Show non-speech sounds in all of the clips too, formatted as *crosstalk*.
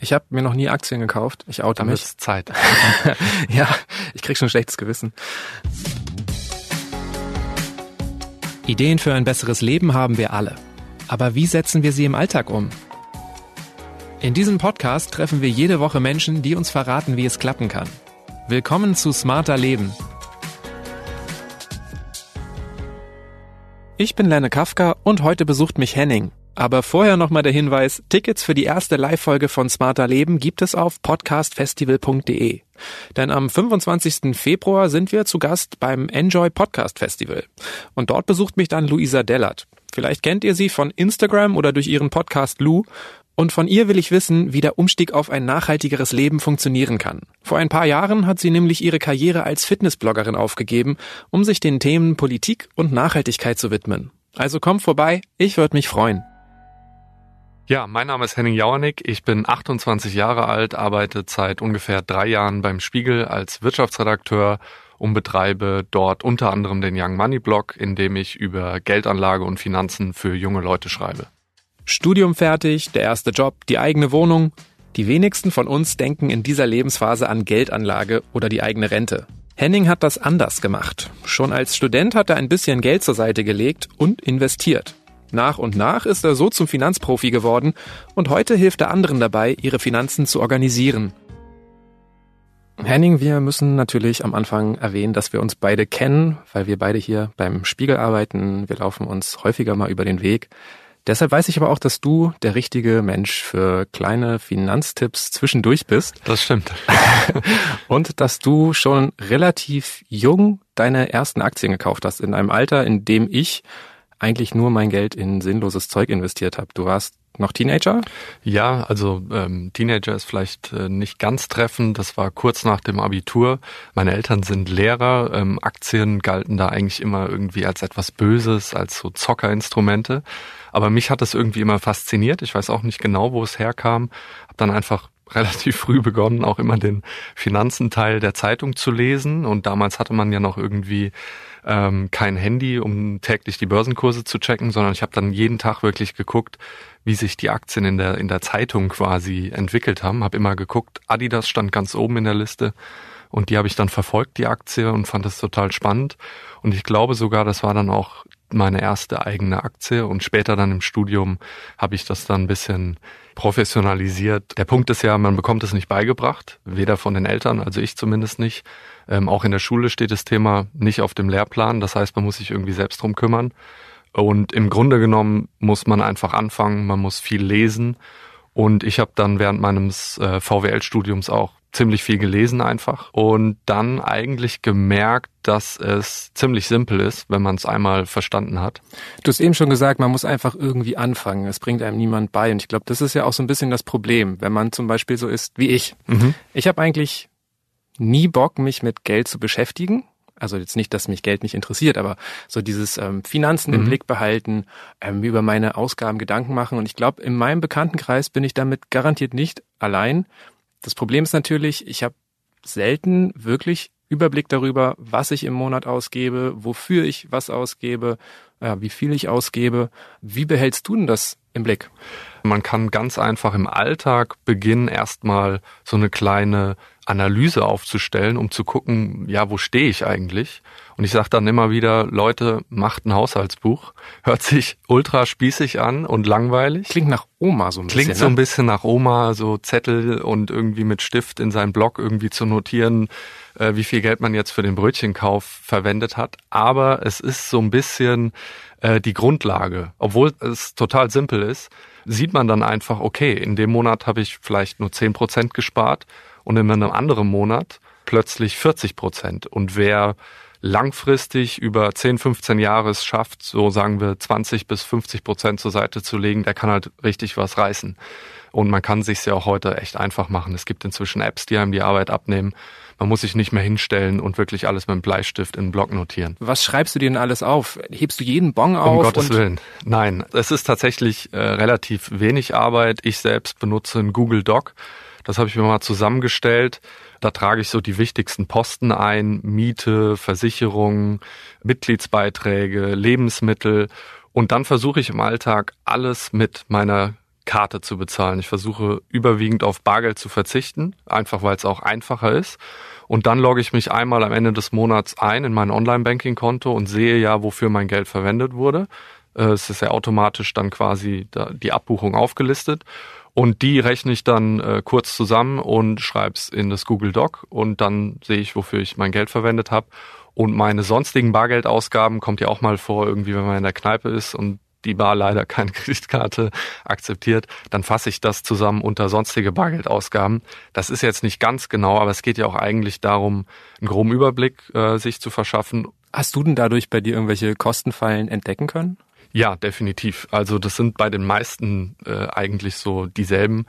Ich habe mir noch nie Aktien gekauft. Ich oute Dann mich. wird's Zeit. *laughs* ja, ich krieg schon ein schlechtes Gewissen. Ideen für ein besseres Leben haben wir alle. Aber wie setzen wir sie im Alltag um? In diesem Podcast treffen wir jede Woche Menschen, die uns verraten, wie es klappen kann. Willkommen zu Smarter Leben. Ich bin Lerne Kafka und heute besucht mich Henning. Aber vorher nochmal der Hinweis, Tickets für die erste Live-Folge von Smarter Leben gibt es auf podcastfestival.de. Denn am 25. Februar sind wir zu Gast beim Enjoy Podcast Festival. Und dort besucht mich dann Luisa Dellert. Vielleicht kennt ihr sie von Instagram oder durch ihren Podcast Lou. Und von ihr will ich wissen, wie der Umstieg auf ein nachhaltigeres Leben funktionieren kann. Vor ein paar Jahren hat sie nämlich ihre Karriere als Fitnessbloggerin aufgegeben, um sich den Themen Politik und Nachhaltigkeit zu widmen. Also komm vorbei, ich würde mich freuen. Ja, mein Name ist Henning Jauernick. Ich bin 28 Jahre alt, arbeite seit ungefähr drei Jahren beim Spiegel als Wirtschaftsredakteur und betreibe dort unter anderem den Young Money Blog, in dem ich über Geldanlage und Finanzen für junge Leute schreibe. Studium fertig, der erste Job, die eigene Wohnung. Die wenigsten von uns denken in dieser Lebensphase an Geldanlage oder die eigene Rente. Henning hat das anders gemacht. Schon als Student hat er ein bisschen Geld zur Seite gelegt und investiert. Nach und nach ist er so zum Finanzprofi geworden und heute hilft er anderen dabei, ihre Finanzen zu organisieren. Henning, wir müssen natürlich am Anfang erwähnen, dass wir uns beide kennen, weil wir beide hier beim Spiegel arbeiten. Wir laufen uns häufiger mal über den Weg. Deshalb weiß ich aber auch, dass du der richtige Mensch für kleine Finanztipps zwischendurch bist. Das stimmt. *laughs* Und dass du schon relativ jung deine ersten Aktien gekauft hast, in einem Alter, in dem ich eigentlich nur mein Geld in sinnloses Zeug investiert habe. Du warst noch Teenager? Ja, also ähm, Teenager ist vielleicht äh, nicht ganz treffend. Das war kurz nach dem Abitur. Meine Eltern sind Lehrer. Ähm, Aktien galten da eigentlich immer irgendwie als etwas Böses, als so Zockerinstrumente. Aber mich hat das irgendwie immer fasziniert. Ich weiß auch nicht genau, wo es herkam. Hab dann einfach relativ früh begonnen, auch immer den Finanzenteil der Zeitung zu lesen. Und damals hatte man ja noch irgendwie ähm, kein Handy, um täglich die Börsenkurse zu checken, sondern ich habe dann jeden Tag wirklich geguckt, wie sich die Aktien in der in der Zeitung quasi entwickelt haben. Habe immer geguckt, Adidas stand ganz oben in der Liste und die habe ich dann verfolgt, die Aktie und fand das total spannend. Und ich glaube sogar, das war dann auch meine erste eigene Aktie und später dann im Studium habe ich das dann ein bisschen professionalisiert. Der Punkt ist ja, man bekommt es nicht beigebracht, weder von den Eltern, also ich zumindest nicht. Ähm, auch in der Schule steht das Thema nicht auf dem Lehrplan. Das heißt, man muss sich irgendwie selbst drum kümmern. Und im Grunde genommen muss man einfach anfangen, man muss viel lesen. Und ich habe dann während meines äh, VWL-Studiums auch ziemlich viel gelesen einfach und dann eigentlich gemerkt, dass es ziemlich simpel ist, wenn man es einmal verstanden hat. Du hast eben schon gesagt, man muss einfach irgendwie anfangen. Es bringt einem niemand bei. Und ich glaube, das ist ja auch so ein bisschen das Problem, wenn man zum Beispiel so ist wie ich. Mhm. Ich habe eigentlich nie Bock, mich mit Geld zu beschäftigen. Also jetzt nicht, dass mich Geld nicht interessiert, aber so dieses ähm, Finanzen im Mhm. Blick behalten, ähm, über meine Ausgaben Gedanken machen. Und ich glaube, in meinem Bekanntenkreis bin ich damit garantiert nicht allein. Das Problem ist natürlich, ich habe selten wirklich Überblick darüber, was ich im Monat ausgebe, wofür ich was ausgebe, äh, wie viel ich ausgebe. Wie behältst du denn das im Blick? Man kann ganz einfach im Alltag beginnen, erstmal so eine kleine Analyse aufzustellen, um zu gucken, ja, wo stehe ich eigentlich? Und ich sage dann immer wieder, Leute, macht ein Haushaltsbuch. *laughs* Hört sich ultra spießig an und langweilig. Klingt nach Oma so ein Klingt bisschen. so ein ne? bisschen nach Oma, so Zettel und irgendwie mit Stift in seinem Blog irgendwie zu notieren, äh, wie viel Geld man jetzt für den Brötchenkauf verwendet hat. Aber es ist so ein bisschen äh, die Grundlage. Obwohl es total simpel ist, sieht man dann einfach, okay, in dem Monat habe ich vielleicht nur 10 Prozent gespart und in einem anderen Monat plötzlich 40 Prozent. Und wer langfristig über 10, 15 Jahre es schafft, so sagen wir 20 bis 50 Prozent zur Seite zu legen, der kann halt richtig was reißen. Und man kann sich ja auch heute echt einfach machen. Es gibt inzwischen Apps, die einem die Arbeit abnehmen. Man muss sich nicht mehr hinstellen und wirklich alles mit dem Bleistift in den Block notieren. Was schreibst du dir denn alles auf? Hebst du jeden Bon Um auf? Gottes und Willen. Nein, es ist tatsächlich äh, relativ wenig Arbeit. Ich selbst benutze einen Google Doc. Das habe ich mir mal zusammengestellt. Da trage ich so die wichtigsten Posten ein. Miete, Versicherungen, Mitgliedsbeiträge, Lebensmittel. Und dann versuche ich im Alltag alles mit meiner Karte zu bezahlen. Ich versuche überwiegend auf Bargeld zu verzichten, einfach weil es auch einfacher ist. Und dann logge ich mich einmal am Ende des Monats ein in mein Online-Banking-Konto und sehe ja, wofür mein Geld verwendet wurde. Äh, es ist ja automatisch dann quasi die Abbuchung aufgelistet. Und die rechne ich dann äh, kurz zusammen und schreibe es in das Google Doc und dann sehe ich, wofür ich mein Geld verwendet habe. Und meine sonstigen Bargeldausgaben kommt ja auch mal vor, irgendwie, wenn man in der Kneipe ist und die Bar leider keine *laughs* Kreditkarte akzeptiert, dann fasse ich das zusammen unter sonstige Bargeldausgaben. Das ist jetzt nicht ganz genau, aber es geht ja auch eigentlich darum, einen groben Überblick äh, sich zu verschaffen. Hast du denn dadurch bei dir irgendwelche Kostenfallen entdecken können? Ja, definitiv. Also das sind bei den meisten äh, eigentlich so dieselben.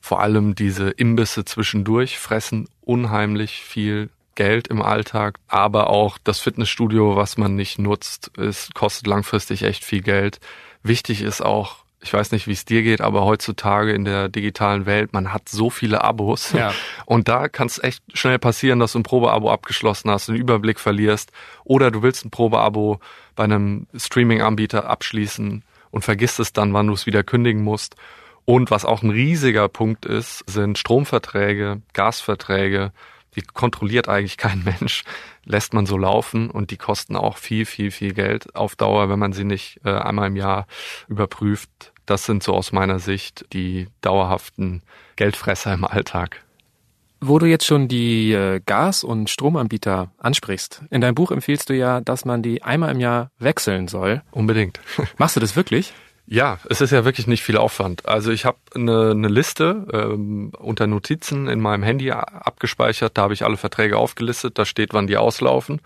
Vor allem diese Imbisse zwischendurch fressen unheimlich viel Geld im Alltag, aber auch das Fitnessstudio, was man nicht nutzt, es kostet langfristig echt viel Geld. Wichtig ist auch, ich weiß nicht, wie es dir geht, aber heutzutage in der digitalen Welt, man hat so viele Abos. Ja. *laughs* Und da kann es echt schnell passieren, dass du ein Probeabo abgeschlossen hast, den Überblick verlierst. Oder du willst ein Probeabo bei einem Streaming-Anbieter abschließen und vergisst es dann, wann du es wieder kündigen musst. Und was auch ein riesiger Punkt ist, sind Stromverträge, Gasverträge, die kontrolliert eigentlich kein *laughs* Mensch, lässt man so laufen und die kosten auch viel, viel, viel Geld auf Dauer, wenn man sie nicht äh, einmal im Jahr überprüft. Das sind so aus meiner Sicht die dauerhaften Geldfresser im Alltag. Wo du jetzt schon die äh, Gas- und Stromanbieter ansprichst, in deinem Buch empfiehlst du ja, dass man die einmal im Jahr wechseln soll. Unbedingt. *laughs* Machst du das wirklich? Ja, es ist ja wirklich nicht viel Aufwand. Also ich habe eine, eine Liste ähm, unter Notizen in meinem Handy abgespeichert. Da habe ich alle Verträge aufgelistet. Da steht, wann die auslaufen.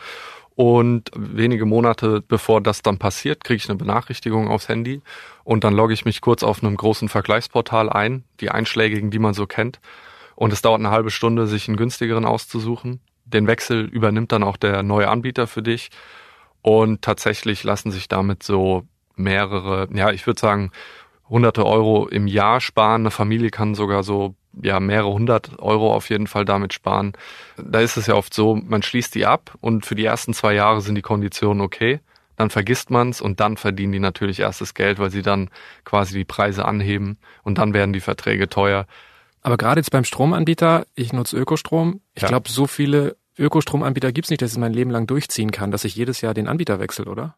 Und wenige Monate bevor das dann passiert, kriege ich eine Benachrichtigung aufs Handy. Und dann logge ich mich kurz auf einem großen Vergleichsportal ein, die einschlägigen, die man so kennt. Und es dauert eine halbe Stunde, sich einen günstigeren auszusuchen. Den Wechsel übernimmt dann auch der neue Anbieter für dich. Und tatsächlich lassen sich damit so mehrere, ja, ich würde sagen, hunderte Euro im Jahr sparen. Eine Familie kann sogar so ja mehrere hundert Euro auf jeden Fall damit sparen. Da ist es ja oft so, man schließt die ab und für die ersten zwei Jahre sind die Konditionen okay. Dann vergisst man's und dann verdienen die natürlich erstes Geld, weil sie dann quasi die Preise anheben und dann werden die Verträge teuer. Aber gerade jetzt beim Stromanbieter, ich nutze Ökostrom. Ich ja. glaube, so viele Ökostromanbieter gibt's nicht, dass ich mein Leben lang durchziehen kann, dass ich jedes Jahr den Anbieter wechsle, oder?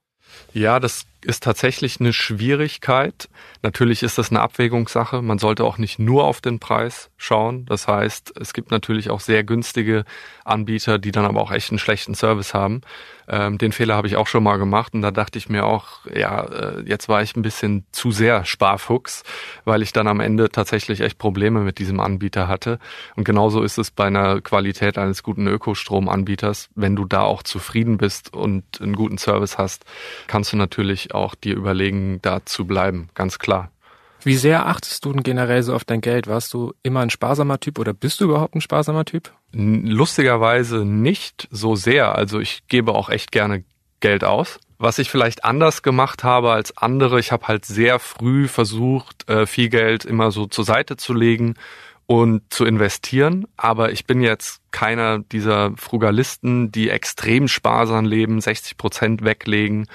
Ja, das ist tatsächlich eine Schwierigkeit. Natürlich ist das eine Abwägungssache. Man sollte auch nicht nur auf den Preis schauen. Das heißt, es gibt natürlich auch sehr günstige Anbieter, die dann aber auch echt einen schlechten Service haben. Ähm, den Fehler habe ich auch schon mal gemacht und da dachte ich mir auch, ja, äh, jetzt war ich ein bisschen zu sehr Sparfuchs, weil ich dann am Ende tatsächlich echt Probleme mit diesem Anbieter hatte. Und genauso ist es bei einer Qualität eines guten Ökostromanbieters. Wenn du da auch zufrieden bist und einen guten Service hast, kannst du natürlich auch dir überlegen, da zu bleiben, ganz klar. Wie sehr achtest du denn generell so auf dein Geld? Warst du immer ein sparsamer Typ oder bist du überhaupt ein sparsamer Typ? Lustigerweise nicht so sehr. Also ich gebe auch echt gerne Geld aus. Was ich vielleicht anders gemacht habe als andere, ich habe halt sehr früh versucht, äh, viel Geld immer so zur Seite zu legen und zu investieren. Aber ich bin jetzt keiner dieser Frugalisten, die extrem sparsam leben, 60 Prozent weglegen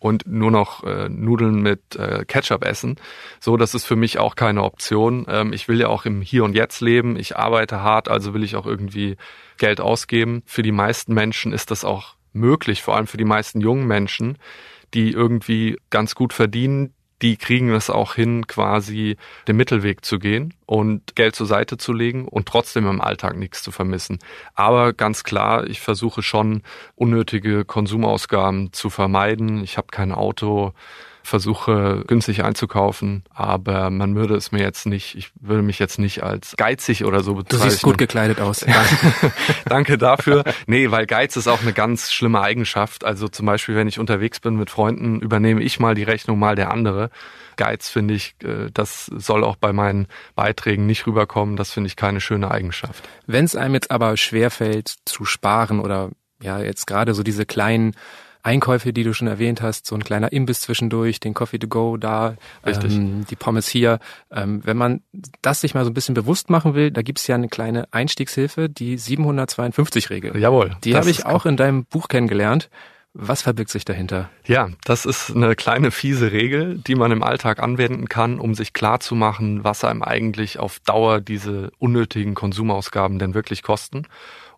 und nur noch äh, Nudeln mit äh, Ketchup essen. So, das ist für mich auch keine Option. Ähm, ich will ja auch im Hier und Jetzt leben. Ich arbeite hart, also will ich auch irgendwie Geld ausgeben. Für die meisten Menschen ist das auch möglich, vor allem für die meisten jungen Menschen, die irgendwie ganz gut verdienen, die kriegen es auch hin, quasi den Mittelweg zu gehen und Geld zur Seite zu legen und trotzdem im Alltag nichts zu vermissen. Aber ganz klar, ich versuche schon unnötige Konsumausgaben zu vermeiden. Ich habe kein Auto versuche günstig einzukaufen, aber man würde es mir jetzt nicht, ich würde mich jetzt nicht als geizig oder so bezeichnen. Du siehst gut gekleidet aus. *laughs* Danke dafür. Nee, weil Geiz ist auch eine ganz schlimme Eigenschaft. Also zum Beispiel, wenn ich unterwegs bin mit Freunden, übernehme ich mal die Rechnung, mal der andere. Geiz finde ich, äh, das soll auch bei meinen Beiträgen nicht rüberkommen. Das finde ich keine schöne Eigenschaft. Wenn es einem jetzt aber schwerfällt zu sparen oder ja jetzt gerade so diese kleinen Einkäufe, die du schon erwähnt hast, so ein kleiner Imbiss zwischendurch, den Coffee to go da, ähm, die Pommes hier. Ähm, wenn man das sich mal so ein bisschen bewusst machen will, da gibt's ja eine kleine Einstiegshilfe, die 752-Regel. Jawohl. Die habe ich auch in deinem Buch kennengelernt. Was verbirgt sich dahinter? Ja, das ist eine kleine fiese Regel, die man im Alltag anwenden kann, um sich klarzumachen, was einem eigentlich auf Dauer diese unnötigen Konsumausgaben denn wirklich kosten.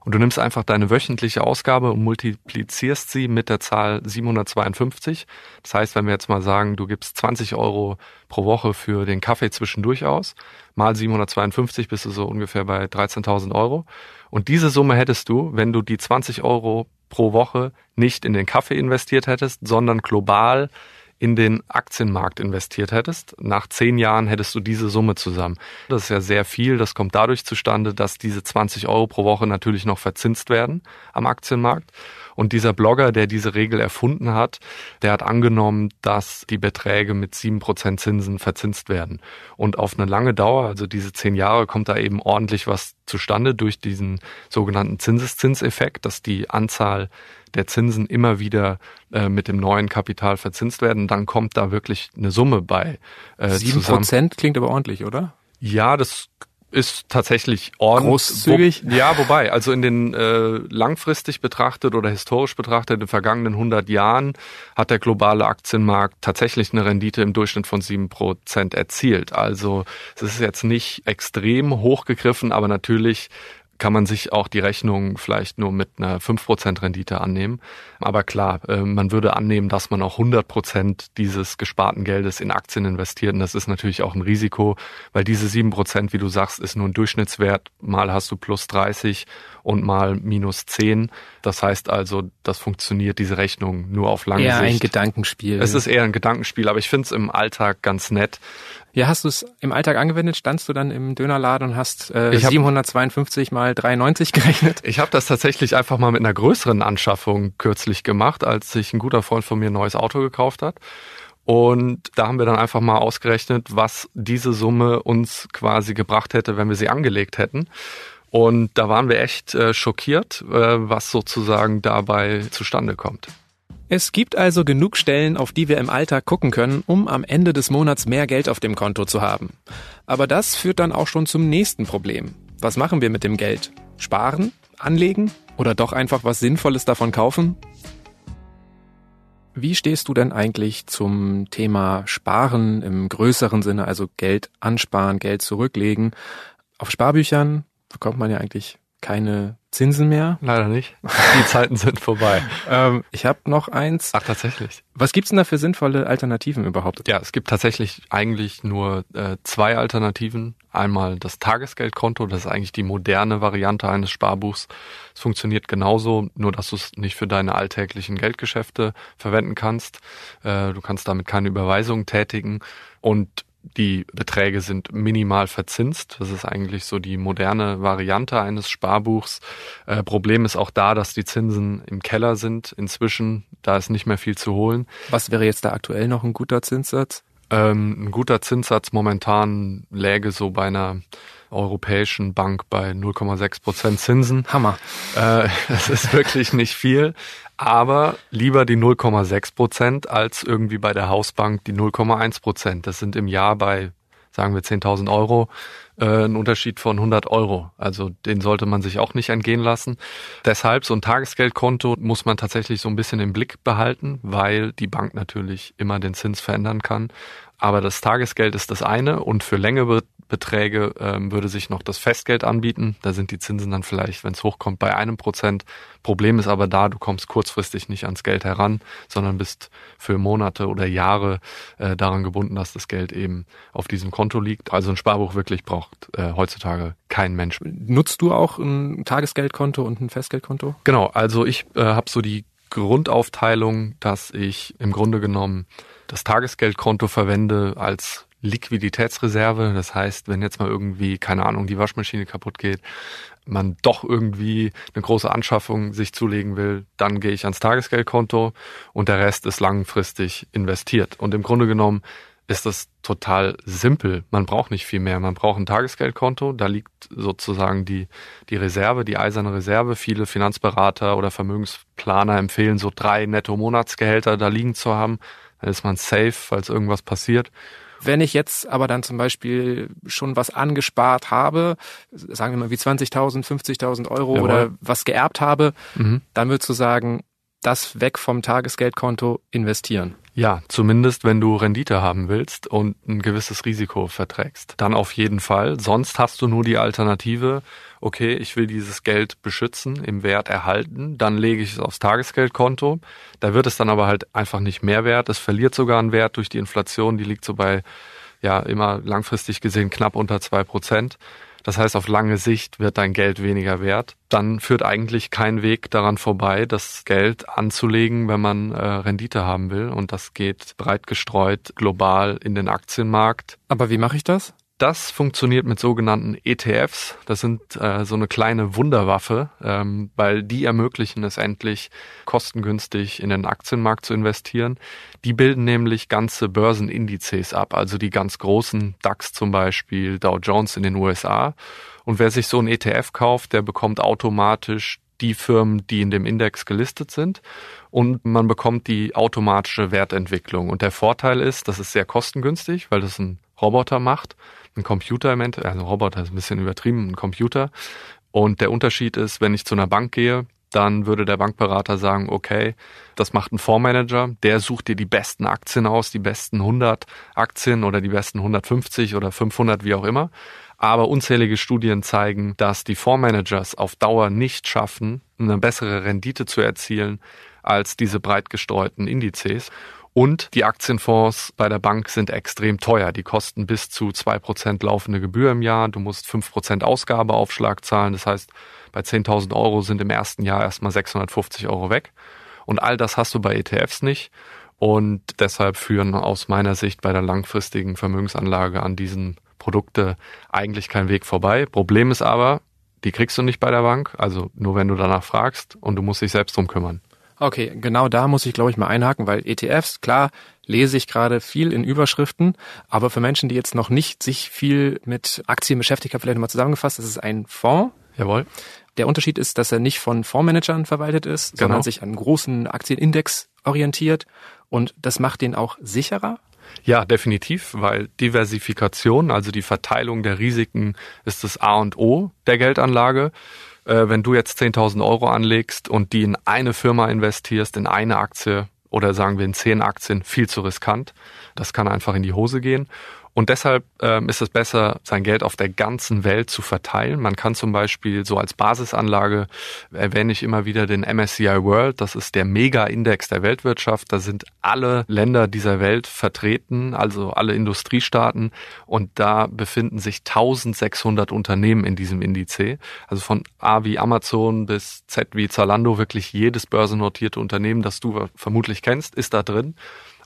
Und du nimmst einfach deine wöchentliche Ausgabe und multiplizierst sie mit der Zahl 752. Das heißt, wenn wir jetzt mal sagen, du gibst 20 Euro pro Woche für den Kaffee zwischendurch aus, mal 752 bist du so ungefähr bei 13.000 Euro. Und diese Summe hättest du, wenn du die 20 Euro pro Woche nicht in den Kaffee investiert hättest, sondern global in den Aktienmarkt investiert hättest. Nach zehn Jahren hättest du diese Summe zusammen. Das ist ja sehr viel. Das kommt dadurch zustande, dass diese 20 Euro pro Woche natürlich noch verzinst werden am Aktienmarkt. Und dieser Blogger, der diese Regel erfunden hat, der hat angenommen, dass die Beträge mit sieben Prozent Zinsen verzinst werden. Und auf eine lange Dauer, also diese zehn Jahre, kommt da eben ordentlich was zustande durch diesen sogenannten Zinseszinseffekt, dass die Anzahl der Zinsen immer wieder äh, mit dem neuen Kapital verzinst werden, dann kommt da wirklich eine Summe bei. Äh, Sieben Prozent klingt aber ordentlich, oder? Ja, das ist tatsächlich ordentlich. Großzügig? Wo, ja, wobei, also in den äh, langfristig betrachtet oder historisch betrachtet in den vergangenen 100 Jahren hat der globale Aktienmarkt tatsächlich eine Rendite im Durchschnitt von sieben Prozent erzielt. Also es ist jetzt nicht extrem hochgegriffen, aber natürlich kann man sich auch die Rechnung vielleicht nur mit einer 5% Rendite annehmen. Aber klar, äh, man würde annehmen, dass man auch 100% dieses gesparten Geldes in Aktien investiert. Und das ist natürlich auch ein Risiko, weil diese 7%, wie du sagst, ist nur ein Durchschnittswert. Mal hast du plus 30 und mal minus 10. Das heißt also, das funktioniert, diese Rechnung, nur auf lange eher Sicht. Eher ein Gedankenspiel. Es ist eher ein Gedankenspiel, aber ich finde es im Alltag ganz nett. Ja, hast du es im Alltag angewendet? Standst du dann im Dönerladen und hast äh, hab, 752 mal 93 gerechnet? Ich habe das tatsächlich einfach mal mit einer größeren Anschaffung kürzlich gemacht, als sich ein guter Freund von mir ein neues Auto gekauft hat. Und da haben wir dann einfach mal ausgerechnet, was diese Summe uns quasi gebracht hätte, wenn wir sie angelegt hätten. Und da waren wir echt äh, schockiert, äh, was sozusagen dabei zustande kommt. Es gibt also genug Stellen, auf die wir im Alltag gucken können, um am Ende des Monats mehr Geld auf dem Konto zu haben. Aber das führt dann auch schon zum nächsten Problem. Was machen wir mit dem Geld? Sparen? Anlegen? Oder doch einfach was Sinnvolles davon kaufen? Wie stehst du denn eigentlich zum Thema Sparen im größeren Sinne, also Geld ansparen, Geld zurücklegen? Auf Sparbüchern bekommt man ja eigentlich keine Zinsen mehr. Leider nicht. Die Zeiten sind vorbei. *laughs* ähm, ich habe noch eins. Ach, tatsächlich. Was gibt's denn da für sinnvolle Alternativen überhaupt? Ja, es gibt tatsächlich eigentlich nur äh, zwei Alternativen. Einmal das Tagesgeldkonto, das ist eigentlich die moderne Variante eines Sparbuchs. Es funktioniert genauso, nur dass du es nicht für deine alltäglichen Geldgeschäfte verwenden kannst. Äh, du kannst damit keine Überweisungen tätigen. Und die Beträge sind minimal verzinst. Das ist eigentlich so die moderne Variante eines Sparbuchs. Äh, Problem ist auch da, dass die Zinsen im Keller sind inzwischen. Da ist nicht mehr viel zu holen. Was wäre jetzt da aktuell noch ein guter Zinssatz? Ähm, ein guter Zinssatz momentan läge so bei einer europäischen Bank bei 0,6 Prozent Zinsen. Hammer. Äh, *laughs* das ist wirklich nicht viel aber lieber die 0,6 Prozent als irgendwie bei der Hausbank die 0,1 Prozent. Das sind im Jahr bei, sagen wir, 10.000 Euro äh, ein Unterschied von 100 Euro. Also den sollte man sich auch nicht entgehen lassen. Deshalb so ein Tagesgeldkonto muss man tatsächlich so ein bisschen im Blick behalten, weil die Bank natürlich immer den Zins verändern kann. Aber das Tagesgeld ist das eine und für längere Beträge ähm, würde sich noch das Festgeld anbieten. Da sind die Zinsen dann vielleicht, wenn es hochkommt, bei einem Prozent. Problem ist aber da, du kommst kurzfristig nicht ans Geld heran, sondern bist für Monate oder Jahre äh, daran gebunden, dass das Geld eben auf diesem Konto liegt. Also ein Sparbuch wirklich braucht äh, heutzutage kein Mensch. Nutzt du auch ein Tagesgeldkonto und ein Festgeldkonto? Genau, also ich äh, habe so die Grundaufteilung, dass ich im Grunde genommen das Tagesgeldkonto verwende als Liquiditätsreserve. Das heißt, wenn jetzt mal irgendwie, keine Ahnung, die Waschmaschine kaputt geht, man doch irgendwie eine große Anschaffung sich zulegen will, dann gehe ich ans Tagesgeldkonto und der Rest ist langfristig investiert. Und im Grunde genommen ist das total simpel. Man braucht nicht viel mehr. Man braucht ein Tagesgeldkonto. Da liegt sozusagen die, die Reserve, die eiserne Reserve. Viele Finanzberater oder Vermögensplaner empfehlen so drei Netto-Monatsgehälter da liegen zu haben. Dann ist man safe, falls irgendwas passiert. Wenn ich jetzt aber dann zum Beispiel schon was angespart habe, sagen wir mal wie 20.000, 50.000 Euro Jawohl. oder was geerbt habe, mhm. dann würdest du sagen, das weg vom Tagesgeldkonto investieren. Ja, zumindest wenn du Rendite haben willst und ein gewisses Risiko verträgst. Dann auf jeden Fall. Sonst hast du nur die Alternative, okay, ich will dieses Geld beschützen, im Wert erhalten, dann lege ich es aufs Tagesgeldkonto. Da wird es dann aber halt einfach nicht mehr wert. Es verliert sogar einen Wert durch die Inflation, die liegt so bei, ja, immer langfristig gesehen knapp unter zwei Prozent. Das heißt, auf lange Sicht wird dein Geld weniger wert. Dann führt eigentlich kein Weg daran vorbei, das Geld anzulegen, wenn man äh, Rendite haben will. Und das geht breit gestreut global in den Aktienmarkt. Aber wie mache ich das? Das funktioniert mit sogenannten ETFs. Das sind äh, so eine kleine Wunderwaffe, ähm, weil die ermöglichen es endlich, kostengünstig in den Aktienmarkt zu investieren. Die bilden nämlich ganze Börsenindizes ab, also die ganz großen DAX zum Beispiel, Dow Jones in den USA. Und wer sich so ein ETF kauft, der bekommt automatisch die Firmen, die in dem Index gelistet sind und man bekommt die automatische Wertentwicklung. Und der Vorteil ist, das ist sehr kostengünstig, weil das ein Roboter macht ein Computer im Endeffekt, also Roboter ist ein bisschen übertrieben, ein Computer. Und der Unterschied ist, wenn ich zu einer Bank gehe, dann würde der Bankberater sagen, okay, das macht ein Fondsmanager, der sucht dir die besten Aktien aus, die besten 100 Aktien oder die besten 150 oder 500, wie auch immer. Aber unzählige Studien zeigen, dass die Fondsmanagers auf Dauer nicht schaffen, eine bessere Rendite zu erzielen als diese breit gestreuten Indizes. Und die Aktienfonds bei der Bank sind extrem teuer. Die kosten bis zu zwei Prozent laufende Gebühr im Jahr. Du musst fünf Prozent Ausgabeaufschlag zahlen. Das heißt, bei 10.000 Euro sind im ersten Jahr erstmal 650 Euro weg. Und all das hast du bei ETFs nicht. Und deshalb führen aus meiner Sicht bei der langfristigen Vermögensanlage an diesen Produkte eigentlich kein Weg vorbei. Problem ist aber, die kriegst du nicht bei der Bank, also nur wenn du danach fragst und du musst dich selbst drum kümmern. Okay, genau da muss ich, glaube ich, mal einhaken, weil ETFs, klar, lese ich gerade viel in Überschriften, aber für Menschen, die jetzt noch nicht sich viel mit Aktien beschäftigt haben, vielleicht nochmal zusammengefasst, das ist ein Fonds. Jawohl. Der Unterschied ist, dass er nicht von Fondsmanagern verwaltet ist, genau. sondern sich an großen Aktienindex orientiert und das macht den auch sicherer. Ja, definitiv, weil Diversifikation, also die Verteilung der Risiken, ist das A und O der Geldanlage äh, wenn du jetzt 10.000 Euro anlegst und die in eine Firma investierst, in eine Aktie oder sagen wir in zehn Aktien, viel zu riskant. Das kann einfach in die Hose gehen. Und deshalb ähm, ist es besser, sein Geld auf der ganzen Welt zu verteilen. Man kann zum Beispiel so als Basisanlage erwähne ich immer wieder den MSCI World. Das ist der Mega-Index der Weltwirtschaft. Da sind alle Länder dieser Welt vertreten, also alle Industriestaaten. Und da befinden sich 1600 Unternehmen in diesem Indiz. Also von A wie Amazon bis Z wie Zalando, wirklich jedes börsennotierte Unternehmen, das du vermutlich kennst, ist da drin.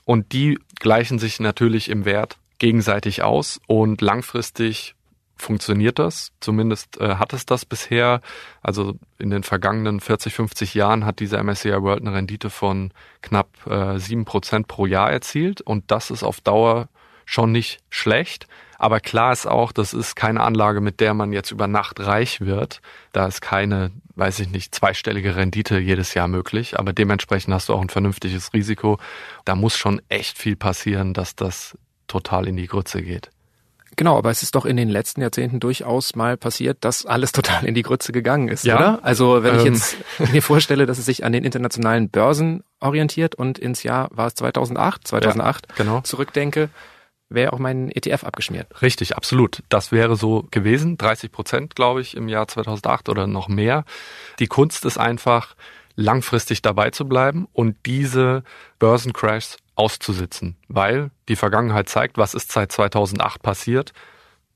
Und die gleichen sich natürlich im Wert gegenseitig aus und langfristig funktioniert das. Zumindest äh, hat es das bisher. Also in den vergangenen 40, 50 Jahren hat dieser MSCI World eine Rendite von knapp äh, sieben äh, Prozent pro Jahr erzielt und das ist auf Dauer schon nicht schlecht. Aber klar ist auch, das ist keine Anlage, mit der man jetzt über Nacht reich wird. Da ist keine, weiß ich nicht, zweistellige Rendite jedes Jahr möglich. Aber dementsprechend hast du auch ein vernünftiges Risiko. Da muss schon echt viel passieren, dass das total in die Grütze geht. Genau, aber es ist doch in den letzten Jahrzehnten durchaus mal passiert, dass alles *laughs* total in die Grütze gegangen ist, ja? oder? Also wenn ich ähm. jetzt mir vorstelle, dass es sich an den internationalen Börsen orientiert und ins Jahr war es 2008, 2008 ja, genau. zurückdenke, wäre auch mein ETF abgeschmiert. Richtig, absolut. Das wäre so gewesen. 30 Prozent, glaube ich, im Jahr 2008 oder noch mehr. Die Kunst ist einfach, langfristig dabei zu bleiben und diese Börsencrashs auszusitzen, weil die Vergangenheit zeigt, was ist seit 2008 passiert.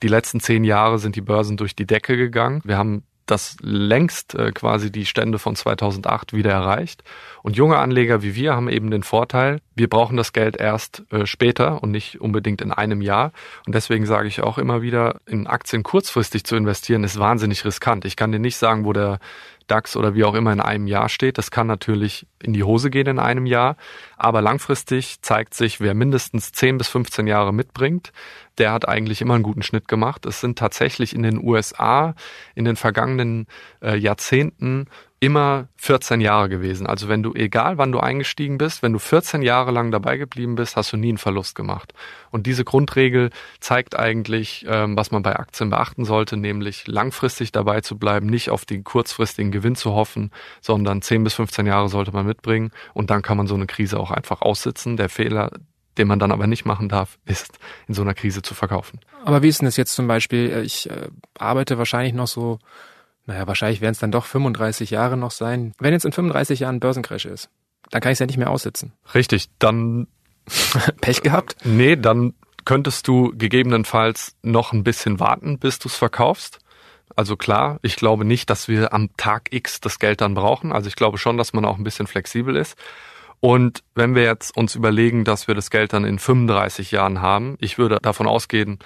Die letzten zehn Jahre sind die Börsen durch die Decke gegangen. Wir haben das längst äh, quasi die Stände von 2008 wieder erreicht. Und junge Anleger wie wir haben eben den Vorteil, wir brauchen das Geld erst äh, später und nicht unbedingt in einem Jahr. Und deswegen sage ich auch immer wieder, in Aktien kurzfristig zu investieren ist wahnsinnig riskant. Ich kann dir nicht sagen, wo der DAX oder wie auch immer in einem Jahr steht. Das kann natürlich in die Hose gehen in einem Jahr. Aber langfristig zeigt sich, wer mindestens 10 bis 15 Jahre mitbringt, der hat eigentlich immer einen guten Schnitt gemacht. Es sind tatsächlich in den USA in den vergangenen äh, Jahrzehnten immer 14 Jahre gewesen. Also wenn du, egal wann du eingestiegen bist, wenn du 14 Jahre lang dabei geblieben bist, hast du nie einen Verlust gemacht. Und diese Grundregel zeigt eigentlich, ähm, was man bei Aktien beachten sollte, nämlich langfristig dabei zu bleiben, nicht auf den kurzfristigen Gewinn zu hoffen, sondern 10 bis 15 Jahre sollte man mitbringen und dann kann man so eine Krise auch einfach aussitzen. Der Fehler, den man dann aber nicht machen darf, ist, in so einer Krise zu verkaufen. Aber wie ist denn das jetzt zum Beispiel? Ich äh, arbeite wahrscheinlich noch so naja, wahrscheinlich werden es dann doch 35 Jahre noch sein. Wenn jetzt in 35 Jahren Börsencrash ist, dann kann ich es ja nicht mehr aussitzen. Richtig, dann *laughs* Pech gehabt? Nee, dann könntest du gegebenenfalls noch ein bisschen warten, bis du es verkaufst. Also klar, ich glaube nicht, dass wir am Tag X das Geld dann brauchen. Also ich glaube schon, dass man auch ein bisschen flexibel ist. Und wenn wir jetzt uns überlegen, dass wir das Geld dann in 35 Jahren haben, ich würde davon ausgehen,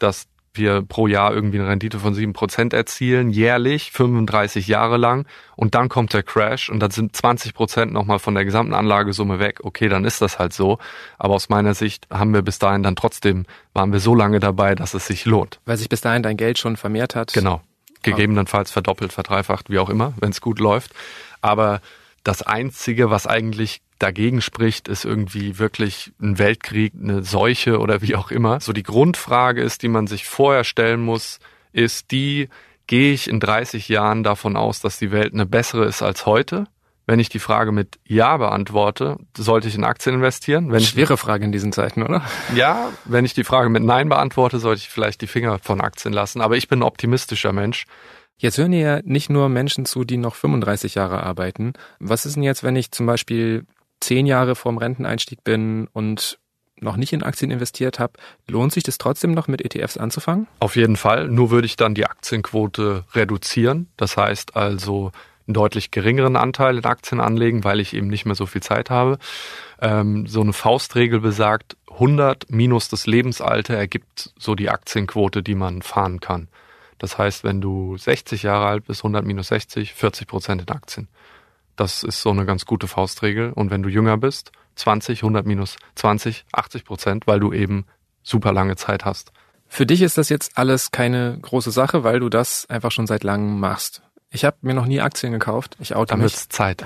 dass wir pro Jahr irgendwie eine Rendite von sieben Prozent erzielen, jährlich, 35 Jahre lang, und dann kommt der Crash und dann sind 20 Prozent nochmal von der gesamten Anlagesumme weg. Okay, dann ist das halt so. Aber aus meiner Sicht haben wir bis dahin dann trotzdem, waren wir so lange dabei, dass es sich lohnt. Weil sich bis dahin dein Geld schon vermehrt hat. Genau. Gegebenenfalls verdoppelt, verdreifacht, wie auch immer, wenn es gut läuft. Aber das Einzige, was eigentlich dagegen spricht, ist irgendwie wirklich ein Weltkrieg, eine Seuche oder wie auch immer. So die Grundfrage ist, die man sich vorher stellen muss, ist die, gehe ich in 30 Jahren davon aus, dass die Welt eine bessere ist als heute? Wenn ich die Frage mit Ja beantworte, sollte ich in Aktien investieren? Wenn Schwere Frage in diesen Zeiten, oder? Ja, wenn ich die Frage mit Nein beantworte, sollte ich vielleicht die Finger von Aktien lassen. Aber ich bin ein optimistischer Mensch. Jetzt hören ja nicht nur Menschen zu, die noch 35 Jahre arbeiten. Was ist denn jetzt, wenn ich zum Beispiel zehn Jahre vorm Renteneinstieg bin und noch nicht in Aktien investiert habe, lohnt sich das trotzdem noch mit ETFs anzufangen? Auf jeden Fall. Nur würde ich dann die Aktienquote reduzieren. Das heißt also einen deutlich geringeren Anteil in Aktien anlegen, weil ich eben nicht mehr so viel Zeit habe. Ähm, so eine Faustregel besagt, 100 minus das Lebensalter ergibt so die Aktienquote, die man fahren kann. Das heißt, wenn du 60 Jahre alt bist, 100 minus 60, 40 Prozent in Aktien. Das ist so eine ganz gute Faustregel. Und wenn du jünger bist, 20, 100 minus 20, 80 Prozent, weil du eben super lange Zeit hast. Für dich ist das jetzt alles keine große Sache, weil du das einfach schon seit langem machst. Ich habe mir noch nie Aktien gekauft. Ich oute Dann mich. wird's Zeit.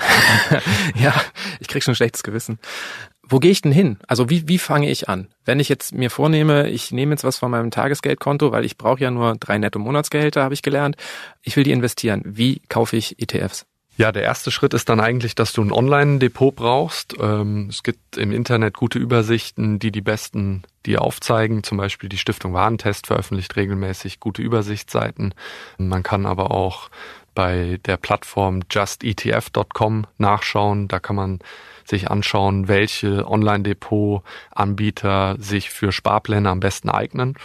*laughs* ja, ich krieg schon ein schlechtes Gewissen. Wo gehe ich denn hin? Also wie, wie fange ich an? Wenn ich jetzt mir vornehme, ich nehme jetzt was von meinem Tagesgeldkonto, weil ich brauche ja nur drei netto Monatsgehälter, habe ich gelernt. Ich will die investieren. Wie kaufe ich ETFs? Ja, der erste Schritt ist dann eigentlich, dass du ein Online-Depot brauchst. Ähm, es gibt im Internet gute Übersichten, die die besten dir aufzeigen. Zum Beispiel die Stiftung Warentest veröffentlicht regelmäßig gute Übersichtsseiten. Man kann aber auch bei der Plattform justetf.com nachschauen. Da kann man sich anschauen, welche Online-Depot-Anbieter sich für Sparpläne am besten eignen.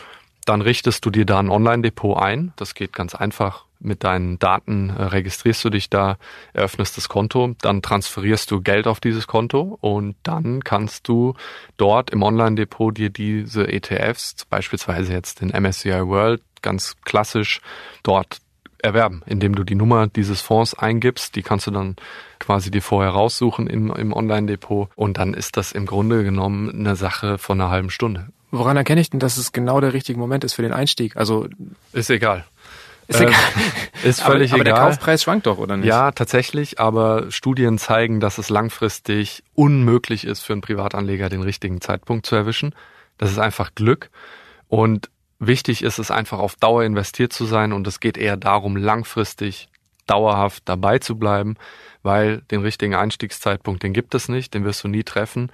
Dann richtest du dir da ein Online-Depot ein. Das geht ganz einfach mit deinen Daten äh, registrierst du dich da, eröffnest das Konto, dann transferierst du Geld auf dieses Konto und dann kannst du dort im Online-Depot dir diese ETFs, beispielsweise jetzt den MSCI World, ganz klassisch dort erwerben, indem du die Nummer dieses Fonds eingibst. Die kannst du dann quasi dir vorher raussuchen im, im Online-Depot und dann ist das im Grunde genommen eine Sache von einer halben Stunde. Woran erkenne ich denn, dass es genau der richtige Moment ist für den Einstieg? Also ist egal. Ist, egal. Äh, ist völlig aber, aber egal. der Kaufpreis schwankt doch, oder nicht? Ja, tatsächlich, aber Studien zeigen, dass es langfristig unmöglich ist, für einen Privatanleger den richtigen Zeitpunkt zu erwischen. Das ist einfach Glück. Und wichtig ist es einfach auf Dauer investiert zu sein und es geht eher darum, langfristig dauerhaft dabei zu bleiben, weil den richtigen Einstiegszeitpunkt, den gibt es nicht, den wirst du nie treffen.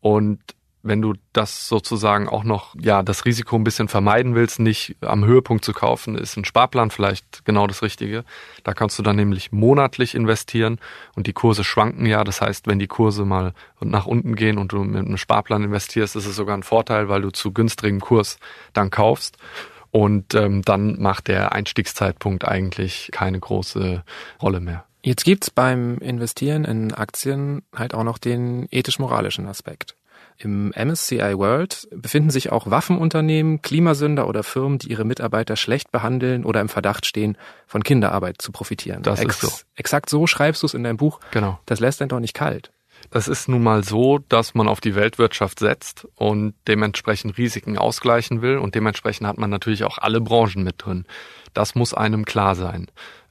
Und wenn du das sozusagen auch noch, ja, das Risiko ein bisschen vermeiden willst, nicht am Höhepunkt zu kaufen, ist ein Sparplan vielleicht genau das Richtige. Da kannst du dann nämlich monatlich investieren und die Kurse schwanken ja. Das heißt, wenn die Kurse mal nach unten gehen und du mit einem Sparplan investierst, ist es sogar ein Vorteil, weil du zu günstigem Kurs dann kaufst. Und ähm, dann macht der Einstiegszeitpunkt eigentlich keine große Rolle mehr. Jetzt gibt's beim Investieren in Aktien halt auch noch den ethisch-moralischen Aspekt. Im MSCI World befinden sich auch Waffenunternehmen, Klimasünder oder Firmen, die ihre Mitarbeiter schlecht behandeln oder im Verdacht stehen, von Kinderarbeit zu profitieren. Das Ex ist so. Exakt so schreibst du es in deinem Buch. Genau. Das lässt einen doch nicht kalt. Das ist nun mal so, dass man auf die Weltwirtschaft setzt und dementsprechend Risiken ausgleichen will und dementsprechend hat man natürlich auch alle Branchen mit drin. Das muss einem klar sein.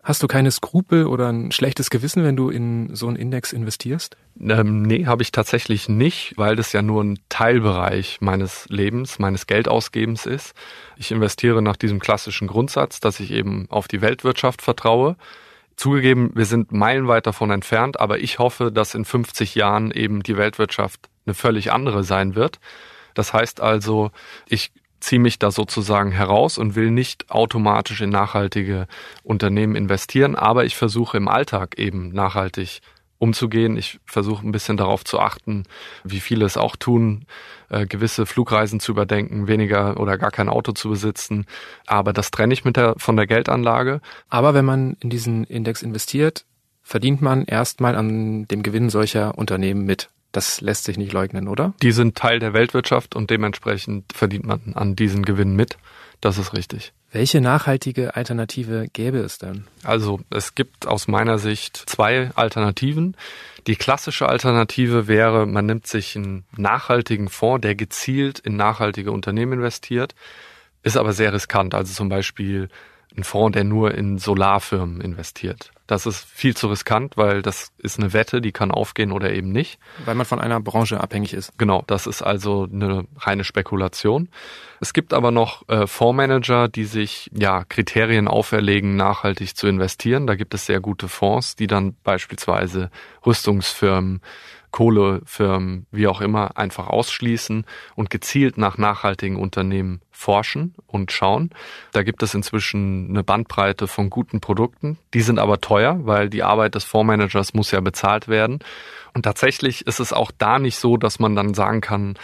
Hast du keine Skrupel oder ein schlechtes Gewissen, wenn du in so einen Index investierst? Ähm, nee, habe ich tatsächlich nicht, weil das ja nur ein Teilbereich meines Lebens, meines Geldausgebens ist. Ich investiere nach diesem klassischen Grundsatz, dass ich eben auf die Weltwirtschaft vertraue. Zugegeben, wir sind meilenweit davon entfernt, aber ich hoffe, dass in 50 Jahren eben die Weltwirtschaft eine völlig andere sein wird. Das heißt also, ich ziehe mich da sozusagen heraus und will nicht automatisch in nachhaltige Unternehmen investieren, aber ich versuche im Alltag eben nachhaltig umzugehen. Ich versuche ein bisschen darauf zu achten, wie viele es auch tun, äh, gewisse Flugreisen zu überdenken, weniger oder gar kein Auto zu besitzen. Aber das trenne ich mit der, von der Geldanlage. Aber wenn man in diesen Index investiert, verdient man erstmal an dem Gewinn solcher Unternehmen mit. Das lässt sich nicht leugnen, oder? Die sind Teil der Weltwirtschaft und dementsprechend verdient man an diesen Gewinn mit. Das ist richtig. Welche nachhaltige Alternative gäbe es denn? Also es gibt aus meiner Sicht zwei Alternativen. Die klassische Alternative wäre, man nimmt sich einen nachhaltigen Fonds, der gezielt in nachhaltige Unternehmen investiert, ist aber sehr riskant. Also zum Beispiel ein Fonds, der nur in Solarfirmen investiert. Das ist viel zu riskant, weil das ist eine Wette, die kann aufgehen oder eben nicht. Weil man von einer Branche abhängig ist. Genau, das ist also eine reine Spekulation. Es gibt aber noch äh, Fondsmanager, die sich ja Kriterien auferlegen, nachhaltig zu investieren. Da gibt es sehr gute Fonds, die dann beispielsweise Rüstungsfirmen, Kohlefirmen, wie auch immer, einfach ausschließen und gezielt nach nachhaltigen Unternehmen forschen und schauen. Da gibt es inzwischen eine Bandbreite von guten Produkten. Die sind aber teuer, weil die Arbeit des Fondsmanagers muss ja bezahlt werden. Und tatsächlich ist es auch da nicht so, dass man dann sagen kann,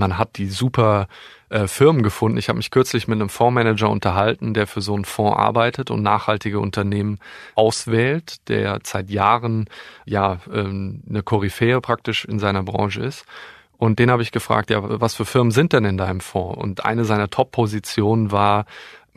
man hat die super äh, Firmen gefunden. Ich habe mich kürzlich mit einem Fondsmanager unterhalten, der für so einen Fonds arbeitet und nachhaltige Unternehmen auswählt, der seit Jahren ja ähm, eine Koryphäe praktisch in seiner Branche ist. Und den habe ich gefragt, ja, was für Firmen sind denn in deinem Fonds? Und eine seiner Top-Positionen war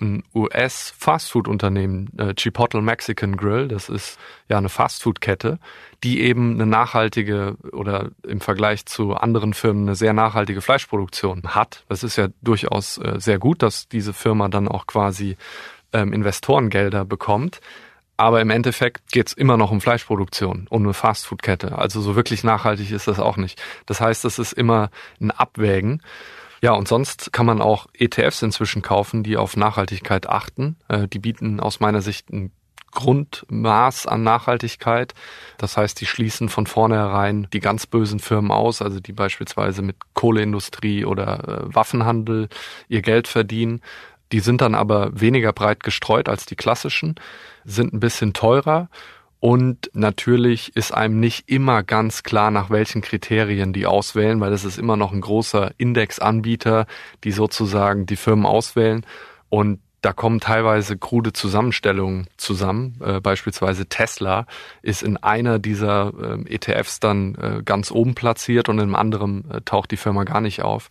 ein US-Fastfood-Unternehmen, äh, Chipotle Mexican Grill, das ist ja eine Fastfood-Kette, die eben eine nachhaltige oder im Vergleich zu anderen Firmen eine sehr nachhaltige Fleischproduktion hat. Das ist ja durchaus äh, sehr gut, dass diese Firma dann auch quasi ähm, Investorengelder bekommt. Aber im Endeffekt geht's immer noch um Fleischproduktion, um eine Fastfood-Kette. Also so wirklich nachhaltig ist das auch nicht. Das heißt, es ist immer ein Abwägen. Ja, und sonst kann man auch ETFs inzwischen kaufen, die auf Nachhaltigkeit achten. Äh, die bieten aus meiner Sicht ein Grundmaß an Nachhaltigkeit. Das heißt, die schließen von vornherein die ganz bösen Firmen aus, also die beispielsweise mit Kohleindustrie oder äh, Waffenhandel ihr Geld verdienen. Die sind dann aber weniger breit gestreut als die klassischen, sind ein bisschen teurer und natürlich ist einem nicht immer ganz klar, nach welchen Kriterien die auswählen, weil das ist immer noch ein großer Indexanbieter, die sozusagen die Firmen auswählen. Und da kommen teilweise krude Zusammenstellungen zusammen. Äh, beispielsweise Tesla ist in einer dieser äh, ETFs dann äh, ganz oben platziert und im anderen äh, taucht die Firma gar nicht auf.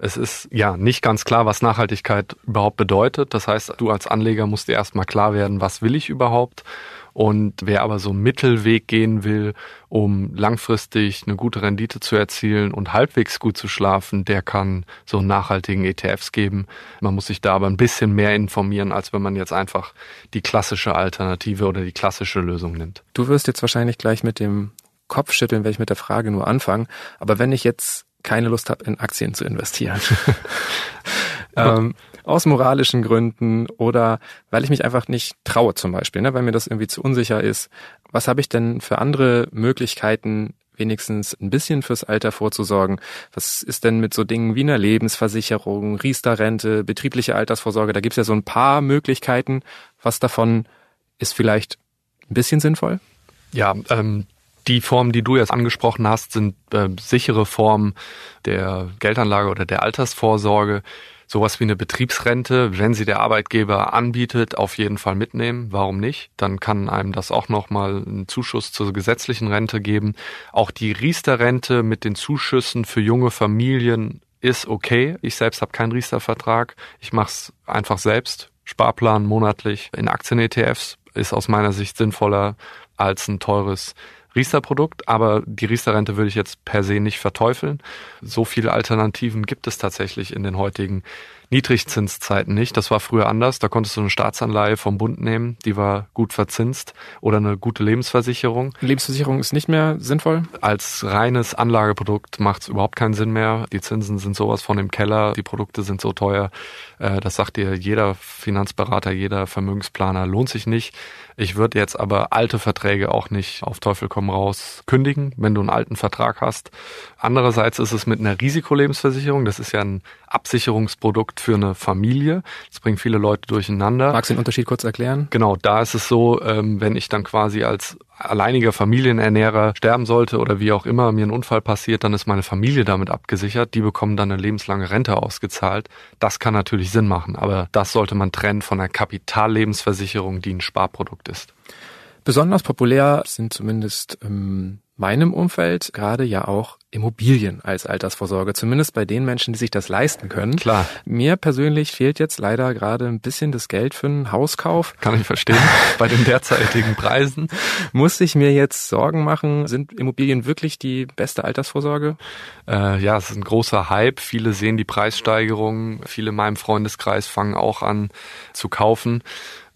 Es ist ja nicht ganz klar, was Nachhaltigkeit überhaupt bedeutet. Das heißt, du als Anleger musst dir erstmal klar werden, was will ich überhaupt und wer aber so einen Mittelweg gehen will, um langfristig eine gute Rendite zu erzielen und halbwegs gut zu schlafen, der kann so nachhaltigen ETFs geben. Man muss sich da aber ein bisschen mehr informieren, als wenn man jetzt einfach die klassische Alternative oder die klassische Lösung nimmt. Du wirst jetzt wahrscheinlich gleich mit dem Kopf schütteln, wenn ich mit der Frage nur anfange. Aber wenn ich jetzt keine Lust habe, in Aktien zu investieren, *laughs* *laughs* ähm, aus moralischen Gründen oder weil ich mich einfach nicht traue zum Beispiel, ne, weil mir das irgendwie zu unsicher ist. Was habe ich denn für andere Möglichkeiten, wenigstens ein bisschen fürs Alter vorzusorgen. Was ist denn mit so Dingen wie einer Lebensversicherung, Riester-Rente, betriebliche Altersvorsorge? Da gibt's ja so ein paar Möglichkeiten. Was davon ist vielleicht ein bisschen sinnvoll? Ja, ähm, die Formen, die du jetzt angesprochen hast, sind äh, sichere Formen der Geldanlage oder der Altersvorsorge sowas wie eine Betriebsrente, wenn sie der Arbeitgeber anbietet, auf jeden Fall mitnehmen. Warum nicht? Dann kann einem das auch nochmal einen Zuschuss zur gesetzlichen Rente geben. Auch die Riester-Rente mit den Zuschüssen für junge Familien ist okay. Ich selbst habe keinen Riester-Vertrag. Ich mache es einfach selbst. Sparplan monatlich in Aktien-ETFs ist aus meiner Sicht sinnvoller als ein teures Riester-Produkt, aber die Riester-Rente würde ich jetzt per se nicht verteufeln. So viele Alternativen gibt es tatsächlich in den heutigen Niedrigzinszeiten nicht. Das war früher anders. Da konntest du eine Staatsanleihe vom Bund nehmen, die war gut verzinst oder eine gute Lebensversicherung. Lebensversicherung ist nicht mehr sinnvoll? Als reines Anlageprodukt macht es überhaupt keinen Sinn mehr. Die Zinsen sind sowas von im Keller, die Produkte sind so teuer. Äh, das sagt dir jeder Finanzberater, jeder Vermögensplaner, lohnt sich nicht. Ich würde jetzt aber alte Verträge auch nicht auf Teufel komm raus kündigen, wenn du einen alten Vertrag hast. Andererseits ist es mit einer Risikolebensversicherung, das ist ja ein Absicherungsprodukt für eine Familie. Das bringt viele Leute durcheinander. Magst du den Unterschied kurz erklären? Genau, da ist es so, ähm, wenn ich dann quasi als alleiniger Familienernährer sterben sollte oder wie auch immer mir ein Unfall passiert, dann ist meine Familie damit abgesichert. Die bekommen dann eine lebenslange Rente ausgezahlt. Das kann natürlich Sinn machen, aber das sollte man trennen von einer Kapitallebensversicherung, die ein Sparprodukt ist. Besonders populär sind zumindest ähm, meinem Umfeld gerade ja auch Immobilien als Altersvorsorge, zumindest bei den Menschen, die sich das leisten können. Klar. Mir persönlich fehlt jetzt leider gerade ein bisschen das Geld für einen Hauskauf. Kann ich verstehen. *laughs* bei den derzeitigen Preisen. Muss ich mir jetzt Sorgen machen? Sind Immobilien wirklich die beste Altersvorsorge? Äh, ja, es ist ein großer Hype. Viele sehen die Preissteigerung. Viele in meinem Freundeskreis fangen auch an zu kaufen.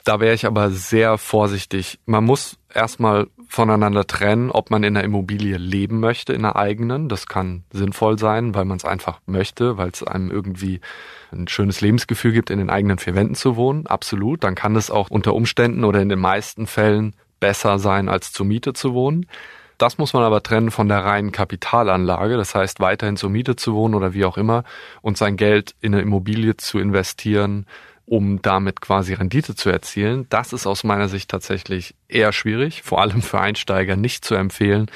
Da wäre ich aber sehr vorsichtig. Man muss erstmal voneinander trennen, ob man in einer Immobilie leben möchte, in einer eigenen. Das kann sinnvoll sein, weil man es einfach möchte, weil es einem irgendwie ein schönes Lebensgefühl gibt, in den eigenen vier Wänden zu wohnen. Absolut. Dann kann es auch unter Umständen oder in den meisten Fällen besser sein, als zur Miete zu wohnen. Das muss man aber trennen von der reinen Kapitalanlage, das heißt weiterhin zur Miete zu wohnen oder wie auch immer und sein Geld in eine Immobilie zu investieren, um damit quasi Rendite zu erzielen. Das ist aus meiner Sicht tatsächlich eher schwierig, vor allem für Einsteiger nicht zu empfehlen,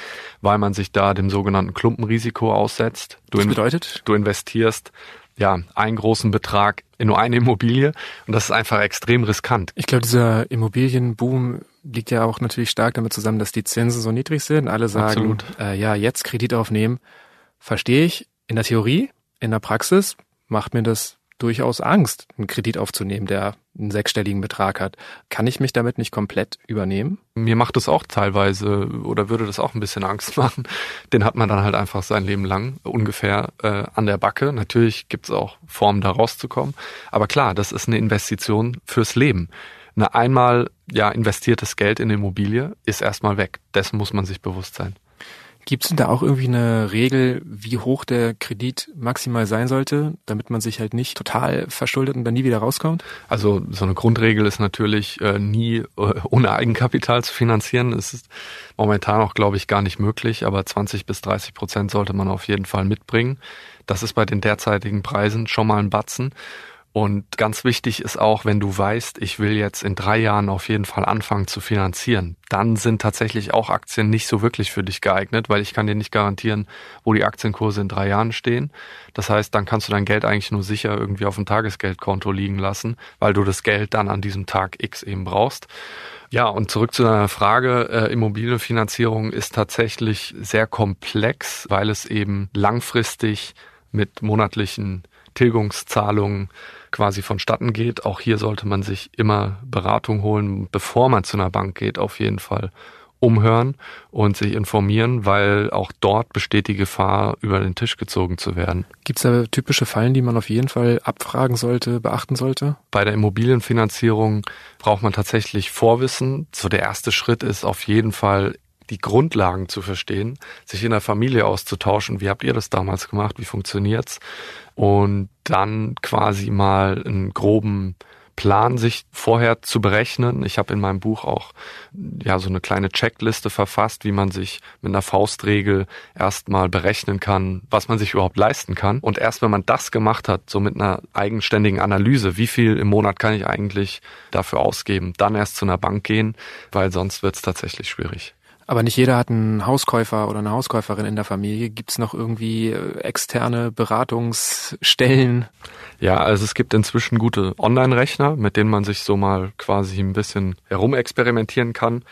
weil man sich da dem sogenannten Klumpenrisiko aussetzt. Du das bedeutet? Du investierst ja einen großen Betrag in nur eine Immobilie und das ist einfach extrem riskant. Ich glaube, dieser Immobilienboom liegt ja auch natürlich stark damit zusammen, dass die Zinsen so niedrig sind. Alle sagen, äh, ja, jetzt Kredit aufnehmen. Verstehe ich in der Theorie, in der Praxis macht mir das durchaus Angst, einen Kredit aufzunehmen, der einen sechsstelligen Betrag hat. Kann ich mich damit nicht komplett übernehmen? Mir macht das auch teilweise oder würde das auch ein bisschen Angst *laughs* machen. Den hat man dann halt einfach sein Leben lang ungefähr äh, an der Backe. Natürlich gibt es auch Formen, da rauszukommen. Aber klar, das ist eine Investition fürs Leben. Eine einmal ja investiertes Geld in Immobilie ist erstmal weg. Dessen muss man sich bewusst sein. Gibt es denn da auch irgendwie eine Regel, wie hoch der Kredit maximal sein sollte, damit man sich halt nicht total verschuldet und dann nie wieder rauskommt? Also so eine Grundregel ist natürlich äh, nie äh, ohne Eigenkapital zu finanzieren. Es ist momentan auch, glaube ich, gar nicht möglich, aber 20 bis 30 Prozent sollte man auf jeden Fall mitbringen. Das ist bei den derzeitigen Preisen schon mal ein Batzen. Und ganz wichtig ist auch, wenn du weißt, ich will jetzt in drei Jahren auf jeden Fall anfangen zu finanzieren, dann sind tatsächlich auch Aktien nicht so wirklich für dich geeignet, weil ich kann dir nicht garantieren, wo die Aktienkurse in drei Jahren stehen. Das heißt, dann kannst du dein Geld eigentlich nur sicher irgendwie auf dem Tagesgeldkonto liegen lassen, weil du das Geld dann an diesem Tag X eben brauchst. Ja, und zurück zu deiner Frage, äh, Immobilienfinanzierung ist tatsächlich sehr komplex, weil es eben langfristig mit monatlichen Tilgungszahlungen quasi vonstatten geht. Auch hier sollte man sich immer Beratung holen, bevor man zu einer Bank geht, auf jeden Fall umhören und sich informieren, weil auch dort besteht die Gefahr, über den Tisch gezogen zu werden. Gibt es da typische Fallen, die man auf jeden Fall abfragen sollte, beachten sollte? Bei der Immobilienfinanzierung braucht man tatsächlich Vorwissen. So der erste Schritt ist auf jeden Fall die Grundlagen zu verstehen, sich in der Familie auszutauschen. Wie habt ihr das damals gemacht? Wie funktioniert's? Und dann quasi mal einen groben Plan sich vorher zu berechnen. Ich habe in meinem Buch auch ja so eine kleine Checkliste verfasst, wie man sich mit einer Faustregel erstmal berechnen kann, was man sich überhaupt leisten kann. Und erst wenn man das gemacht hat, so mit einer eigenständigen Analyse, wie viel im Monat kann ich eigentlich dafür ausgeben, dann erst zu einer Bank gehen, weil sonst wird es tatsächlich schwierig. Aber nicht jeder hat einen Hauskäufer oder eine Hauskäuferin in der Familie. Gibt es noch irgendwie äh, externe Beratungsstellen? Ja, also es gibt inzwischen gute Online-Rechner, mit denen man sich so mal quasi ein bisschen herumexperimentieren kann.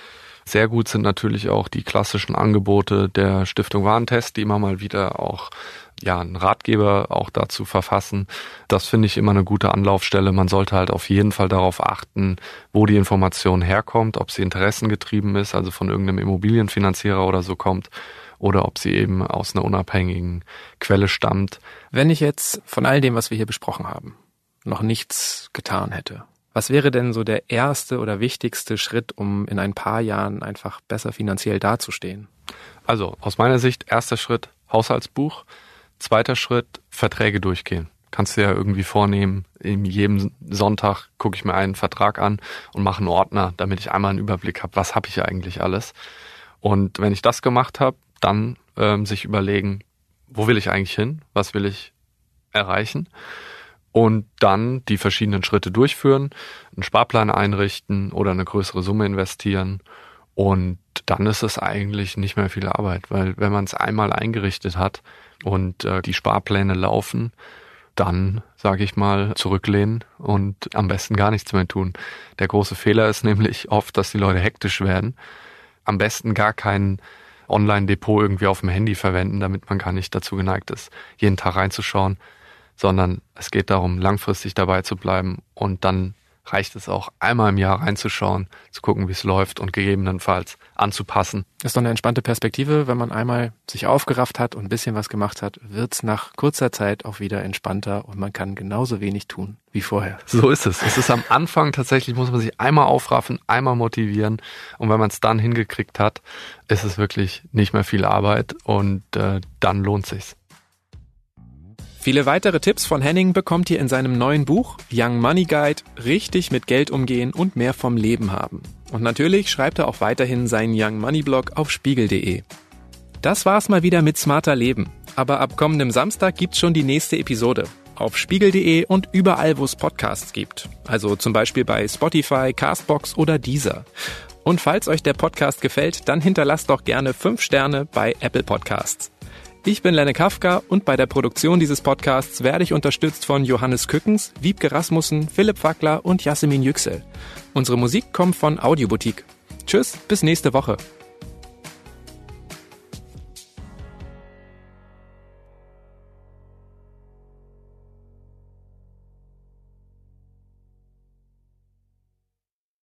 Sehr gut sind natürlich auch die klassischen Angebote der Stiftung Warentest, die immer mal wieder auch ja, einen Ratgeber auch dazu verfassen. Das finde ich immer eine gute Anlaufstelle. Man sollte halt auf jeden Fall darauf achten, wo die Information herkommt, ob sie interessengetrieben ist, also von irgendeinem Immobilienfinanzierer oder so kommt, oder ob sie eben aus einer unabhängigen Quelle stammt. Wenn ich jetzt von all dem, was wir hier besprochen haben, noch nichts getan hätte. Was wäre denn so der erste oder wichtigste Schritt, um in ein paar Jahren einfach besser finanziell dazustehen? Also aus meiner Sicht erster Schritt Haushaltsbuch, zweiter Schritt Verträge durchgehen. Kannst du ja irgendwie vornehmen, in jedem Sonntag gucke ich mir einen Vertrag an und mache einen Ordner, damit ich einmal einen Überblick habe, was habe ich eigentlich alles. Und wenn ich das gemacht habe, dann ähm, sich überlegen, wo will ich eigentlich hin, was will ich erreichen und dann die verschiedenen Schritte durchführen, einen Sparplan einrichten oder eine größere Summe investieren und dann ist es eigentlich nicht mehr viel Arbeit, weil wenn man es einmal eingerichtet hat und äh, die Sparpläne laufen, dann, sage ich mal, zurücklehnen und am besten gar nichts mehr tun. Der große Fehler ist nämlich oft, dass die Leute hektisch werden. Am besten gar kein Online-Depot irgendwie auf dem Handy verwenden, damit man gar nicht dazu geneigt ist, jeden Tag reinzuschauen, sondern es geht darum, langfristig dabei zu bleiben und dann reicht es auch, einmal im Jahr reinzuschauen, zu gucken, wie es läuft und gegebenenfalls anzupassen. Das ist doch eine entspannte Perspektive, wenn man einmal sich aufgerafft hat und ein bisschen was gemacht hat, wird's nach kurzer Zeit auch wieder entspannter und man kann genauso wenig tun wie vorher. So ist es. Es ist am Anfang tatsächlich, muss man sich einmal aufraffen, einmal motivieren und wenn man es dann hingekriegt hat, ist es wirklich nicht mehr viel Arbeit und äh, dann lohnt sich's. Viele weitere Tipps von Henning bekommt ihr in seinem neuen Buch Young Money Guide, richtig mit Geld umgehen und mehr vom Leben haben. Und natürlich schreibt er auch weiterhin seinen Young Money Blog auf spiegel.de. Das war's mal wieder mit Smarter Leben. Aber ab kommendem Samstag gibt's schon die nächste Episode. Auf spiegel.de und überall, wo es Podcasts gibt. Also zum Beispiel bei Spotify, Castbox oder Deezer. Und falls euch der Podcast gefällt, dann hinterlasst doch gerne 5 Sterne bei Apple Podcasts. Ich bin Lenne Kafka und bei der Produktion dieses Podcasts werde ich unterstützt von Johannes Kückens, Wiebke Rasmussen, Philipp Wackler und Jasmin Yüksel. Unsere Musik kommt von Audioboutique. Tschüss, bis nächste Woche.